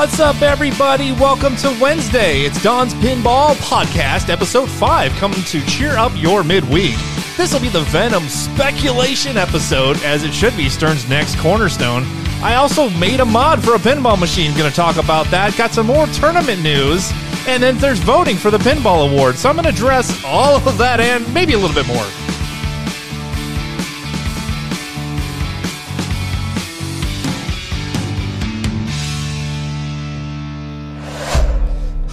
What's up, everybody? Welcome to Wednesday. It's Don's Pinball Podcast, episode 5, coming to cheer up your midweek. This will be the Venom speculation episode, as it should be Stern's next cornerstone. I also made a mod for a pinball machine. Going to talk about that. Got some more tournament news. And then there's voting for the Pinball Award. So I'm going to address all of that and maybe a little bit more.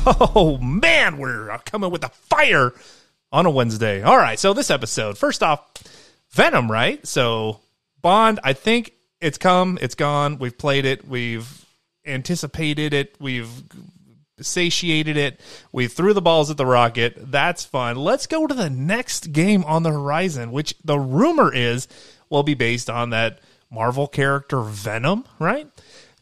Oh man, we're uh, coming with a fire on a Wednesday. All right, so this episode, first off, Venom, right? So Bond, I think it's come, it's gone. We've played it, we've anticipated it, we've satiated it. We threw the balls at the rocket. That's fun. Let's go to the next game on the horizon, which the rumor is will be based on that Marvel character Venom, right?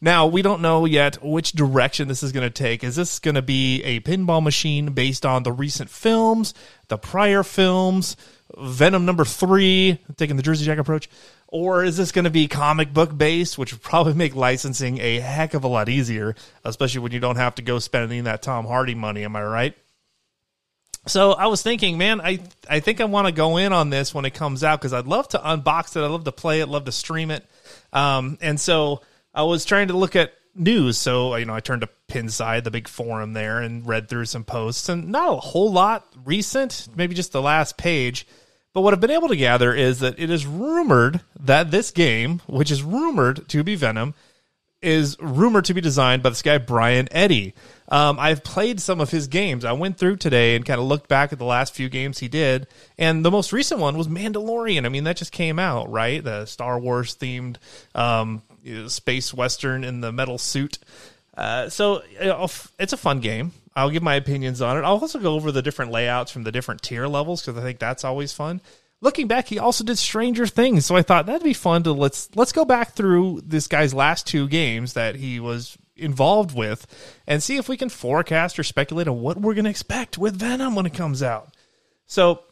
Now, we don't know yet which direction this is going to take. Is this going to be a pinball machine based on the recent films, the prior films, Venom number three, taking the Jersey Jack approach? Or is this going to be comic book based, which would probably make licensing a heck of a lot easier, especially when you don't have to go spending that Tom Hardy money? Am I right? So I was thinking, man, I I think I want to go in on this when it comes out because I'd love to unbox it, I'd love to play it, love to stream it, um, and so I was trying to look at news. So, you know, I turned to Pinside, the big forum there, and read through some posts, and not a whole lot recent, maybe just the last page. But what I've been able to gather is that it is rumored that this game, which is rumored to be Venom, is rumored to be designed by this guy Brian Eddy. Um, I've played some of his games. I went through today and kind of looked back at the last few games he did, and the most recent one was Mandalorian. I mean, that just came out, right? The Star Wars themed um, space western in the metal suit. Uh, so it's a fun game. I'll give my opinions on it. I'll also go over the different layouts from the different tier levels because I think that's always fun. Looking back, he also did Stranger Things, so I thought that'd be fun to let's let's go back through this guy's last two games that he was involved with and see if we can forecast or speculate on what we're going to expect with Venom when it comes out. So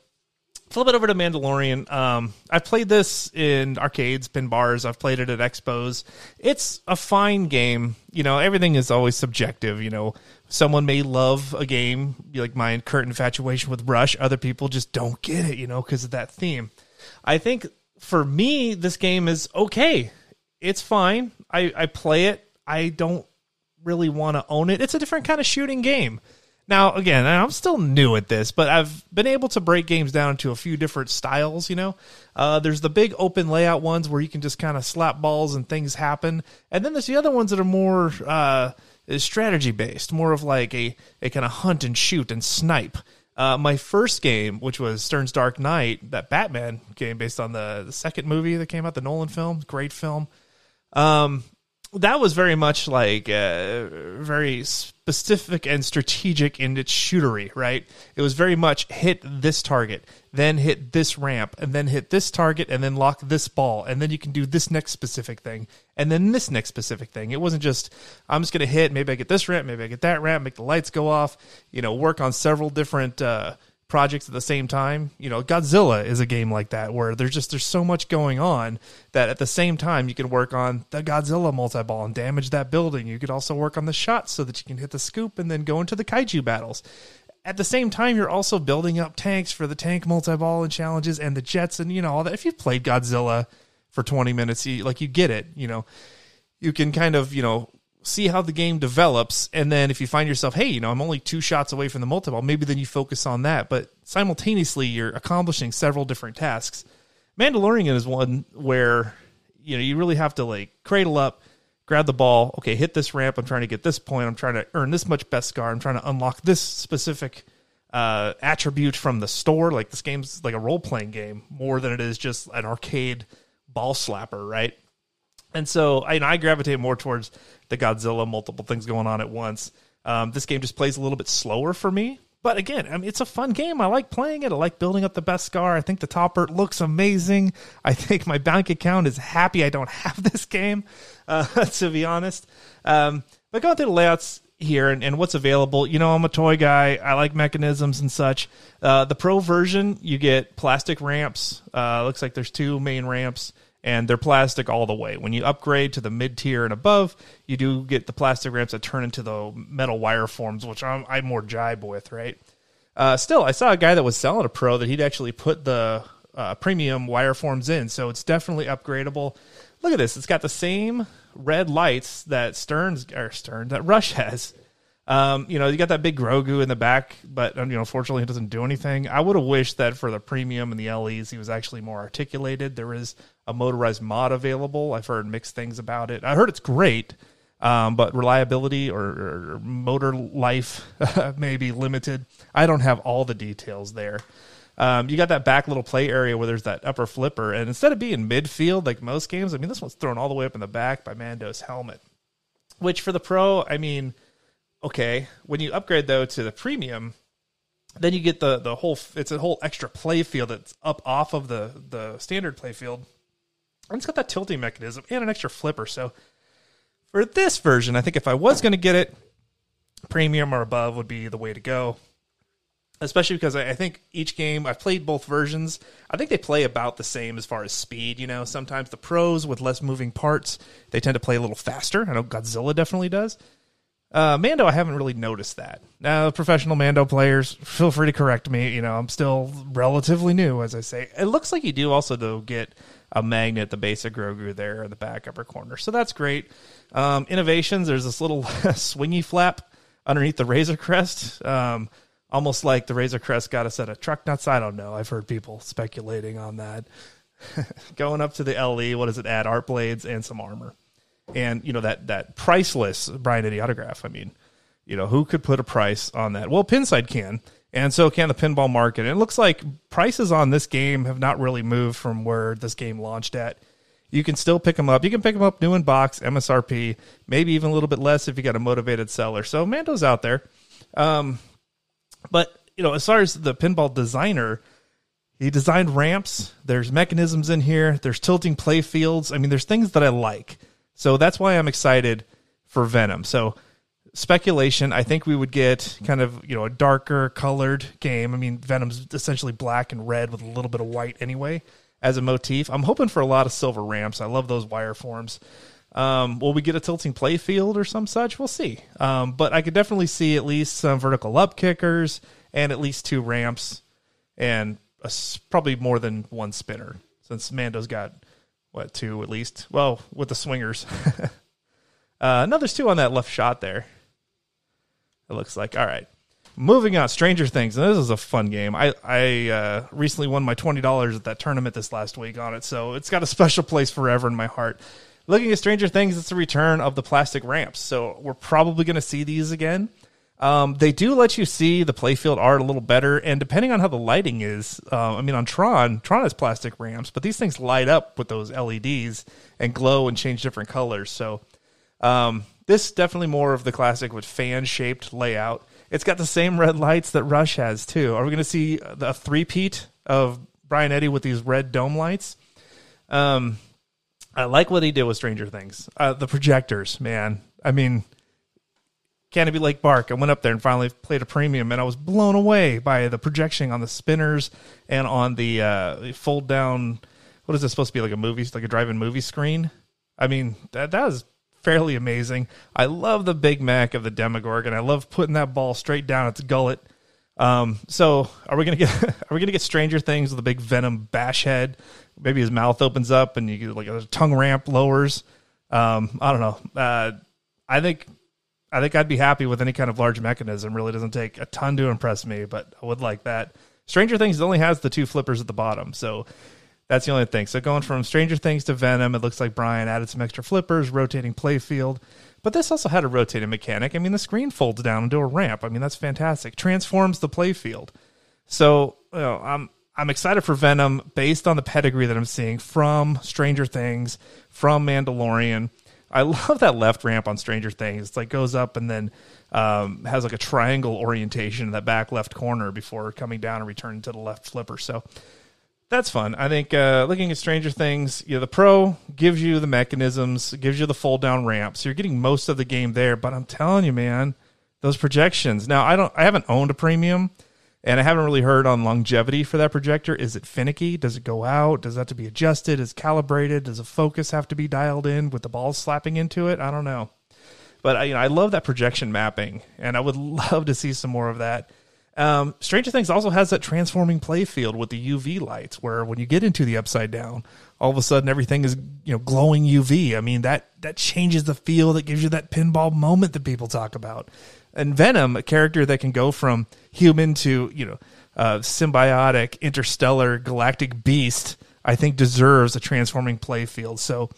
flip it over to Mandalorian. Um, I've played this in arcades, pin bars. I've played it at expos. It's a fine game. You know, everything is always subjective. You know, someone may love a game like my current infatuation with Rush. Other people just don't get it. You know, because of that theme. I think for me, this game is okay. It's fine. I, I play it. I don't really want to own it. It's a different kind of shooting game. Now, again, I'm still new at this, but I've been able to break games down into a few different styles. You know, uh, there's the big open layout ones where you can just kind of slap balls and things happen, and then there's the other ones that are more uh, strategy based, more of like a a kind of hunt and shoot and snipe. Uh, my first game, which was Stern's Dark Knight, that Batman game based on the, the second movie that came out, the Nolan film, great film. Um, that was very much like uh, very specific and strategic in its shootery, right? It was very much hit this target, then hit this ramp, and then hit this target, and then lock this ball, and then you can do this next specific thing, and then this next specific thing. It wasn't just I'm just gonna hit, maybe I get this ramp, maybe I get that ramp, make the lights go off, you know, work on several different. Uh, projects at the same time. You know, Godzilla is a game like that where there's just there's so much going on that at the same time you can work on the Godzilla multi-ball and damage that building. You could also work on the shots so that you can hit the scoop and then go into the kaiju battles. At the same time, you're also building up tanks for the tank multi-ball and challenges and the jets and you know all that. If you've played Godzilla for 20 minutes, you, like you get it. You know, you can kind of you know see how the game develops and then if you find yourself hey you know i'm only two shots away from the multi-ball maybe then you focus on that. But simultaneously you're accomplishing several different tasks. Mandalorian is one where you know you really have to like cradle up grab the ball. Okay hit this ramp. I'm trying to get this point. I'm trying to earn this much Beskar. i'm trying to unlock this specific uh, attribute from the store. Like this game's like a role-playing game more than it is just an arcade ball slapper right and so I, I gravitate more towards the Godzilla, multiple things going on at once. Um, this game just plays a little bit slower for me. But again, I mean, it's a fun game. I like playing it. I like building up the Beskar. I think the topper looks amazing. I think my bank account is happy I don't have this game, uh, to be honest. Um, but going through the layouts here and, and, what's available, you know, I'm a toy guy. I like mechanisms and such. Uh, the pro version, you get plastic ramps. Uh, looks like there's two main ramps and they're plastic all the way. When you upgrade to the mid tier and above, you do get the plastic ramps that turn into the metal wire forms, which I'm, I'm more jibe with, right? Uh, still, I saw a guy that was selling a pro that he'd actually put the uh, premium wire forms in, so it's definitely upgradable. Look at this; it's got the same red lights that Stearns or Stern that Rush has. Um, you know, you got that big Grogu in the back, but um, you know, fortunately, it doesn't do anything. I would have wished that for the premium and the LEs, he was actually more articulated. There is a motorized mod available. I've heard mixed things about it. I heard it's great, um, but reliability or, or motor life may be limited. I don't have all the details there. Um, you got that back little play area where there's that upper flipper, and instead of being midfield like most games, I mean, this one's thrown all the way up in the back by Mando's helmet. Which for the pro, I mean Okay, when you upgrade though to the premium, then you get the the whole it's a whole extra play field that's up off of the the standard play field. And it's got that tilting mechanism and an extra flipper. So for this version, I think if I was going to get it, premium or above would be the way to go. Especially because I think each game I've played both versions. I think they play about the same as far as speed. You know, sometimes the pros with less moving parts they tend to play a little faster. I know Godzilla definitely does. Uh, Mando, I haven't really noticed that. Now, professional Mando players, feel free to correct me. You know, I'm still relatively new, as I say. It looks like you do also though get a magnet, the base of Grogu there in the back upper corner, so that's great. Um, innovations. There's this little swingy flap underneath the Razor Crest. Um, almost like the Razor Crest got a set of truck nuts. I don't know. I've heard people speculating on that. Going up to the LE, what does it add? Art blades and some armor and you know that that priceless Brian Eddy autograph. I mean, you know who could put a price on that? Well, Pinside can, and so can the pinball market. And it looks like prices on this game have not really moved from where this game launched at. You can still pick them up. You can pick them up new in box, MSRP, maybe even a little bit less if you got a motivated seller. So Mando's out there. Um, but you know, as far as the pinball designer, he designed ramps. There's mechanisms in here. There's tilting play fields. I mean, there's things that I like. So that's why I'm excited for Venom. So speculation, I think we would get kind of, you know, a darker colored game. I mean, Venom's essentially black and red with a little bit of white anyway as a motif. I'm hoping for a lot of silver ramps. I love those wire forms. Um, will we get a tilting play field or some such? We'll see. Um, but I could definitely see at least some vertical up kickers and at least two ramps and a, probably more than one spinner since Mando's got what two at least? Well, with the swingers. uh, no, there's two on that left shot there. It looks like all right. Moving on, Stranger Things. this is a fun game. I I uh, recently won my twenty dollars at that tournament this last week on it, so it's got a special place forever in my heart. Looking at Stranger Things, it's the return of the plastic ramps, so we're probably going to see these again. Um, they do let you see the playfield art a little better, and depending on how the lighting is, uh, I mean, on Tron, Tron has plastic ramps, but these things light up with those LEDs and glow and change different colors. So, um, this definitely more of the classic with fan shaped layout. It's got the same red lights that Rush has too. Are we going to see the three-peat of Brian Eddy with these red dome lights? Um, I like what he did with Stranger Things. Uh, the projectors, man. I mean, Canopy Lake Park. I went up there and finally played a premium, and I was blown away by the projection on the spinners and on the uh, fold down. What is this supposed to be like a movie, like a drive-in movie screen? I mean, that that was fairly amazing. I love the Big Mac of the Demogorgon. And I love putting that ball straight down its gullet. Um, so are we gonna get are we gonna get Stranger Things with a big Venom bash head? Maybe his mouth opens up and you get like a tongue ramp lowers. Um, I don't know. Uh, I think I think I'd be happy with any kind of large mechanism. Really doesn't take a ton to impress me, but I would like that. Stranger Things only has the two flippers at the bottom, so that's the only thing. So going from Stranger Things to Venom, it looks like Brian added some extra flippers, rotating playfield. But this also had a rotating mechanic. I mean, the screen folds down into a ramp. I mean, that's fantastic. Transforms the playfield. So you know, I'm I'm excited for Venom based on the pedigree that I'm seeing from Stranger Things, from Mandalorian. I love that left ramp on Stranger Things. It's like goes up and then um, has like a triangle orientation in that back left corner before coming down and returning to the left flipper. So that's fun. I think uh, looking at Stranger Things, you know, the Pro gives you the mechanisms, gives you the fold down ramp, so you're getting most of the game there. But I'm telling you, man, those projections. Now I don't, I haven't owned a premium, And I haven't really heard on longevity for that projector. Is it finicky? Does it go out? Does it have to be adjusted? Is calibrated? Does the focus have to be dialed in with the balls slapping into it? I don't know. But you know, I love that projection mapping, and I would love to see some more of that. Um, Stranger Things also has that transforming play field with the UV lights, where when you get into the upside down, all of a sudden everything is you know glowing UV. I mean that that changes the feel, that gives you that pinball moment that people talk about. And Venom, a character that can go from human to you know uh, symbiotic, interstellar, galactic beast, I think deserves a transforming play field. So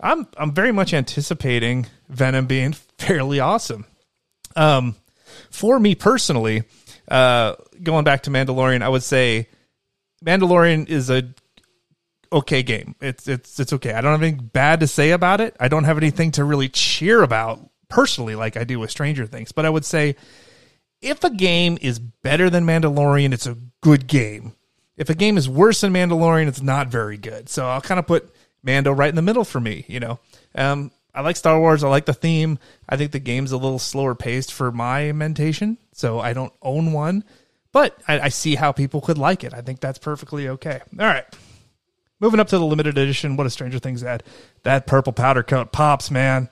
I'm I'm very much anticipating Venom being fairly awesome. Um, for me personally, uh, going back to Mandalorian, I would say Mandalorian is a okay game. It's it's it's okay. I don't have anything bad to say about it. I don't have anything to really cheer about personally, like I do with Stranger Things. But I would say if a game is better than Mandalorian, it's a good game. If a game is worse than Mandalorian, it's not very good. So I'll kind of put Mando right in the middle for me. You know, um, I like Star Wars. I like the theme. I think the game's a little slower paced for my mentation, so I don't own one. But I, I see how people could like it. I think that's perfectly okay. All right. Moving up to the limited edition, what a Stranger Things ad. That purple powder coat pops, man.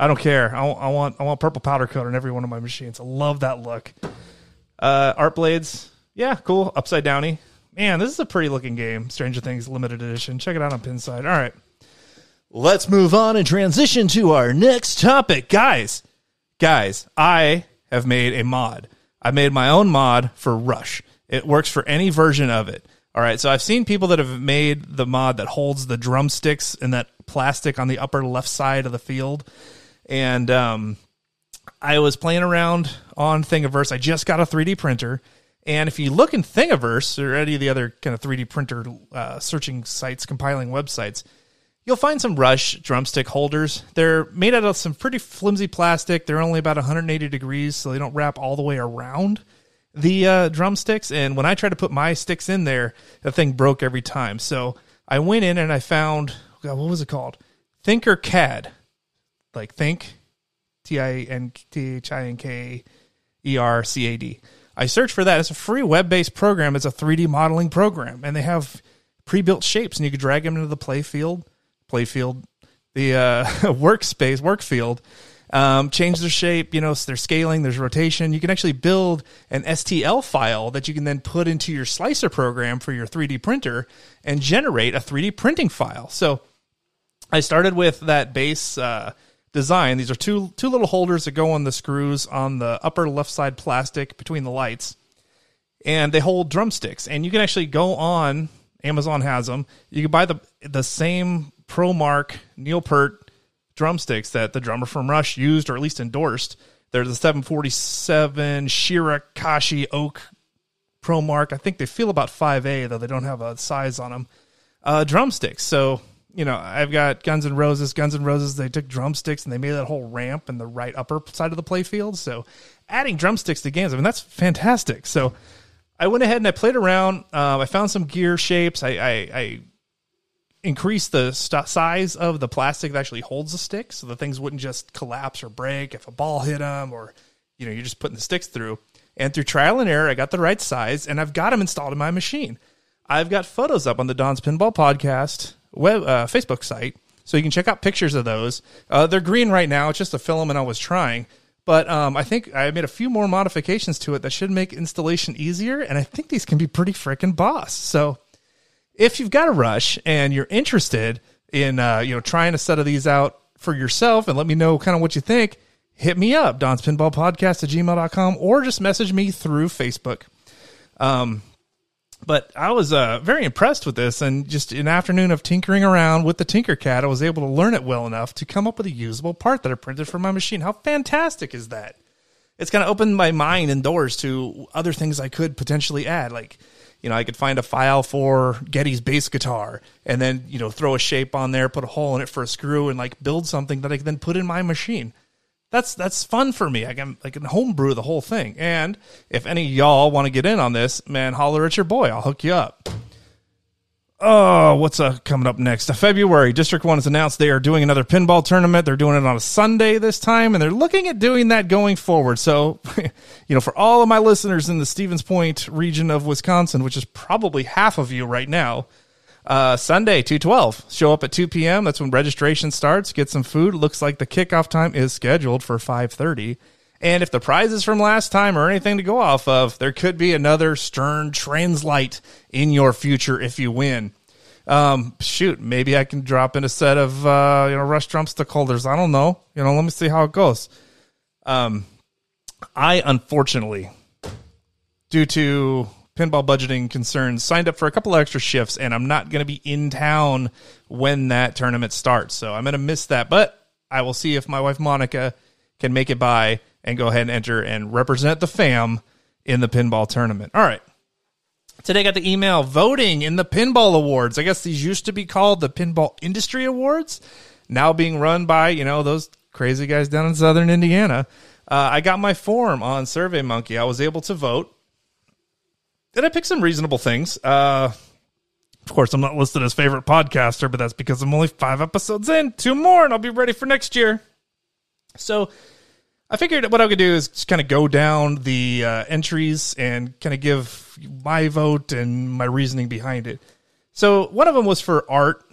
I don't care. I, I, want I want purple powder coat on every one of my machines. I love that look. Uh, art blades, yeah, cool. Upside downy. Man, this is a pretty looking game. Stranger Things limited edition. Check it out on Pinside. All right. Let's move on and transition to our next topic. Guys, guys, I have made a mod. I made my own mod for Rush. It works for any version of it. All right, so I've seen people that have made the mod that holds the drumsticks and that plastic on the upper left side of the field. And um, I was playing around on Thingiverse. I just got a 3D printer. And if you look in Thingiverse or any of the other kind of 3D printer uh, searching sites, compiling websites, you'll find some Rush drumstick holders. They're made out of some pretty flimsy plastic. They're only about 180 degrees, so they don't wrap all the way around the uh, drumsticks. And when I tried to put my sticks in there, the thing broke every time. So I went in and I found, God, what was it called? Thinker CAD. Like think, T I N T H I N K E R C A D. I searched for that. It's a free web based program. It's a 3D modeling program, and they have pre built shapes, and you can drag them into the play field, play field, the uh, workspace, work field. Um, change their shape, you know, there's scaling, there's rotation. You can actually build an STL file that you can then put into your slicer program for your 3D printer and generate a 3D printing file. So I started with that base uh, design. These are two two little holders that go on the screws on the upper left side plastic between the lights, and they hold drumsticks. And you can actually go on Amazon has them. You can buy the the same ProMark Neil Peart drumsticks that the drummer from Rush used or at least endorsed. They're the 747 Shirakashi Oak ProMark. I think they feel about 5A, though they don't have a size on them. Uh, drumsticks. So you know, I've got Guns N' Roses. Guns N' Roses, they took drumsticks and they made that whole ramp in the right upper side of the playfield. So adding drumsticks to games, I mean, that's fantastic. So I went ahead and I played around. Uh, I found some gear shapes. I, I, I increased the st- size of the plastic that actually holds the stick so the things wouldn't just collapse or break if a ball hit them or, you know, you're just putting the sticks through. And through trial and error, I got the right size and I've got them installed in my machine. I've got photos up on the Don's Pinball podcast web uh, Facebook site, so you can check out pictures of those. Uh, they're green right now; it's just a filament I was trying, but um, I think I made a few more modifications to it that should make installation easier, and I think these can be pretty freaking boss. So, if you've got a rush and you're interested in uh, you know trying a set of these out for yourself, and let me know kind of what you think, hit me up, Don's Pinball Podcast at gmail.com, or just message me through Facebook. Um, but I was uh, very impressed with this, and just an afternoon of tinkering around with the Tinkercad, I was able to learn it well enough to come up with a usable part that I printed for my machine. How fantastic is that? It's kind of opened my mind and doors to other things I could potentially add, like you know, I could find a file for Geddy's bass guitar and then, you know, throw a shape on there, put a hole in it for a screw and like build something that I can then put in my machine that's that's fun for me. I can I can homebrew the whole thing. And if any y'all want to get in on this, man, holler at your boy. I'll hook you up. Oh, what's uh, coming up next? Uh, February, District 1 has announced they are doing another pinball tournament. They're doing it on a Sunday this time, and they're looking at doing that going forward. So, you know, for all of my listeners in the Stevens Point region of Wisconsin, which is probably half of you right now, uh, Sunday, 212. Show up at 2 p.m. That's when registration starts. Get some food. Looks like the kickoff time is scheduled for 530. And if the prizes from last time are anything to go off of, there could be another Stern Translite in your future if you win. Um, shoot, maybe I can drop in a set of uh, you know rush drumstick holders. I don't know. You know, let me see how it goes. Um, I unfortunately, due to pinball budgeting concerns, signed up for a couple extra shifts, and I'm not going to be in town when that tournament starts. So I'm going to miss that, but I will see if my wife Monica can make it by and go ahead and enter and represent the fam in the pinball tournament. All right. Today I got the email voting in the pinball awards. I guess these used to be called the pinball industry awards, now being run by, you know, those crazy guys down in southern Indiana. Uh, I got my form on SurveyMonkey. I was able to vote. Did I pick some reasonable things? Uh, of course, I'm not listed as favorite podcaster, but that's because I'm only five episodes in. Two more, and I'll be ready for next year. So I figured what I could do is just kind of go down the uh, entries and kind of give my vote and my reasoning behind it. So one of them was for art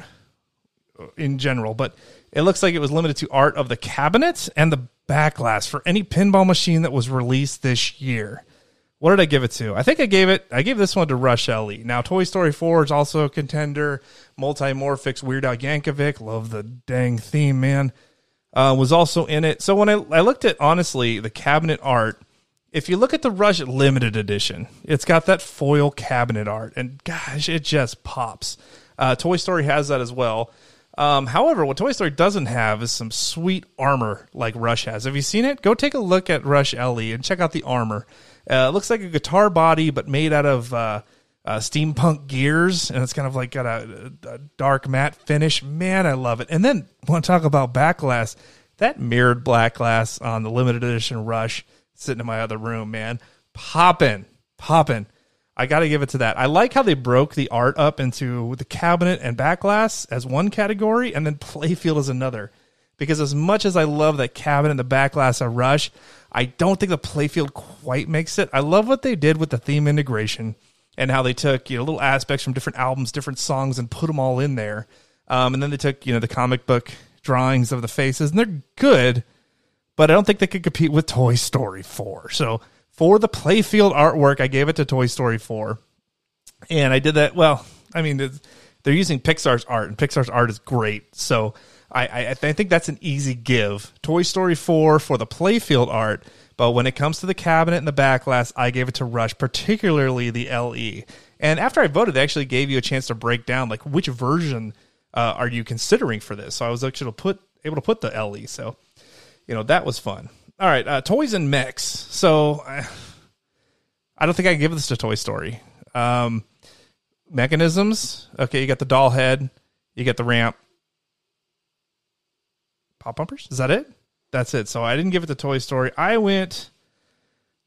in general, but it looks like it was limited to art of the cabinet and the back glass for any pinball machine that was released this year. What did I give it to? I think I gave it. I gave this one to Rush LE. Now, Toy Story Four is also a contender. Multimorphics, Weird Al Yankovic. Love the dang theme, man uh, was also in it. So when I, I looked at honestly the cabinet art, if you look at the Rush limited edition, it's got that foil cabinet art, and gosh, it just pops. Uh, Toy Story has that as well. Um, however, what Toy Story doesn't have is some sweet armor like Rush has. Have you seen it? Go take a look at Rush LE and check out the armor. Uh, it looks like a guitar body, but made out of uh, uh, steampunk gears, and it's kind of like got a, a, dark matte finish. Man, I love it. And then want to talk about back glass? That mirrored black glass on the limited edition Rush sitting in my other room, man, popping, popping. I got to give it to that. I like how they broke the art up into the cabinet and back glass as one category, and then playfield as another. Because as much as I love that cabinet and the back glass of Rush, I don't think the playfield quite makes it. I love what they did with the theme integration and how they took you know little aspects from different albums, different songs, and put them all in there. Um, and then they took you know the comic book drawings of the faces, and they're good, but I don't think they could compete with Toy Story four. So for the playfield artwork, I gave it to Toy Story four, and I did that. Well, I mean they're using Pixar's art, and Pixar's art is great. So I, I, I think that's an easy give. Toy Story four for the playfield art but when it comes to the cabinet and the back glass, I gave it to Rush, particularly the LE. And after I voted, they actually gave you a chance to break down like which version uh, are you considering for this. So I was actually put able to put the LE. So you know that was fun. All right, uh, toys and mechs. So I, don't think I give this to Toy Story. Um, mechanisms. Okay, you got the doll head. You get the ramp. Pop bumpers. Is that it? that's it. So I didn't give it to Toy Story. I went.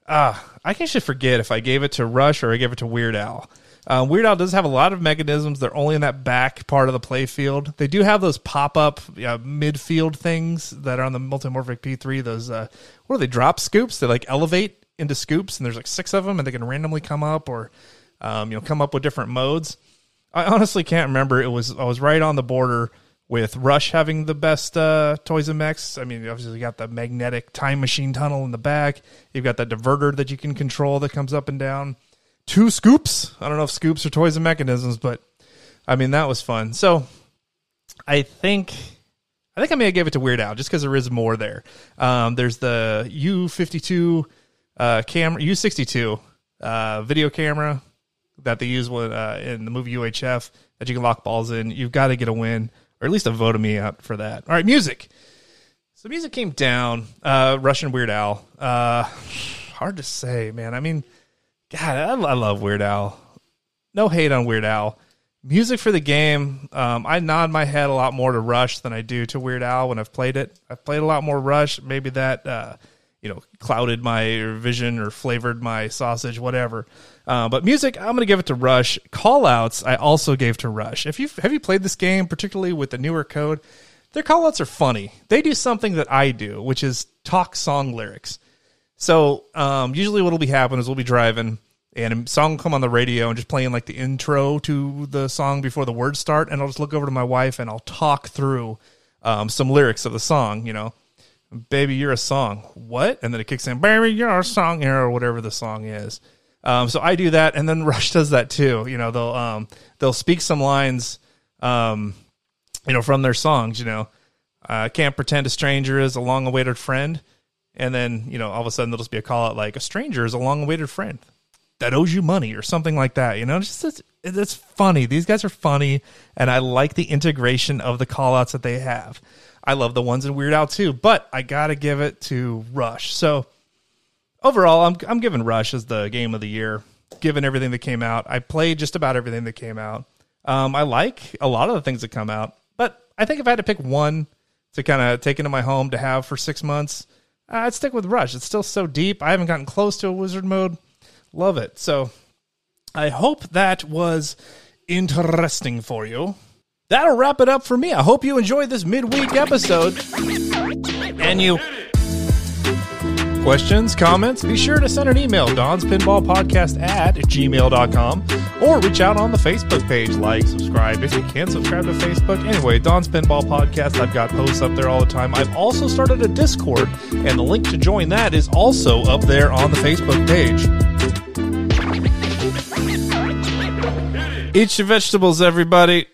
Ah, uh, I can just forget if I gave it to Rush or I gave it to Weird Al. Uh, Weird Al does have a lot of mechanisms. They're only in that back part of the playfield. They do have those pop up midfield things that are on the multimorphic P3. Those uh, what are they? Drop scoops. They like elevate into scoops, and there's like six of them, and they can randomly come up or um, you know come up with different modes. I honestly can't remember. It was I was right on the border with Rush having the best uh, toys and mechs. I mean, obviously, you got the magnetic time machine tunnel in the back. You've got that diverter that you can control that comes up and down. Two scoops. I don't know if scoops are toys and mechanisms, but I mean, that was fun. So I think. I think I may have gave it to Weird Al just because there is more there. Um, there's the U52 uh, camera, U62 uh, video camera that they use with, uh, in the movie UHF that you can lock balls in. You've got to get a win or at least a vote of me out for that. All right, music. So music came down. Uh, Rush and Weird Al. Uh, hard to say, man. I mean, God, I, I, love Weird Al. No hate on Weird Al. Music for the game. Um, I nod my head a lot more to Rush than I do to Weird Al when I've played it. I've played a lot more Rush. Maybe that uh, you know clouded my vision or flavored my sausage, whatever. Uh, but music, I'm going to give it to Rush. Callouts, I also gave to Rush. If you have you played this game, particularly with the newer code, their callouts are funny. They do something that I do, which is talk song lyrics. So um, usually, what'll be happening is we'll be driving, and a song will come on the radio and just playing like the intro to the song before the words start, and I'll just look over to my wife and I'll talk through um, some lyrics of the song. You know, baby, you're a song. What? And then it kicks in, baby, you're a song, or whatever the song is. Um, so I do that, and then Rush does that too. You know, they'll um, they'll speak some lines, um, you know, from their songs. You know, uh, can't pretend a stranger is a long-awaited friend, and then you know, all of a sudden there'll just be a call out like a stranger is a long-awaited friend that owes you money or something like that. You know, it's just it's, it's funny. These guys are funny, and I like the integration of the callouts that they have. I love the ones in Weird Al too, but I gotta give it to Rush. So overall, I'm I'm giving Rush as the game of the year, given everything that came out. I played just about everything that came out. Um, I like a lot of the things that come out, but I think if I had to pick one to kind of take into my home to have for six months, Uh, I'd stick with Rush. It's still so deep. I haven't gotten close to a wizard mode. Love it. So I hope that was interesting for you. That'll wrap it up for me. I hope you enjoyed this midweek episode. And you questions, comments, be sure to send an email, Don's Pinball Podcast at gmail.com, or reach out on the Facebook page, like, subscribe if you can't subscribe to Facebook. Anyway, Don's Pinball Podcast, I've got posts up there all the time. I've also started a Discord, and the link to join that is also up there on the Facebook page. Eat your vegetables, everybody.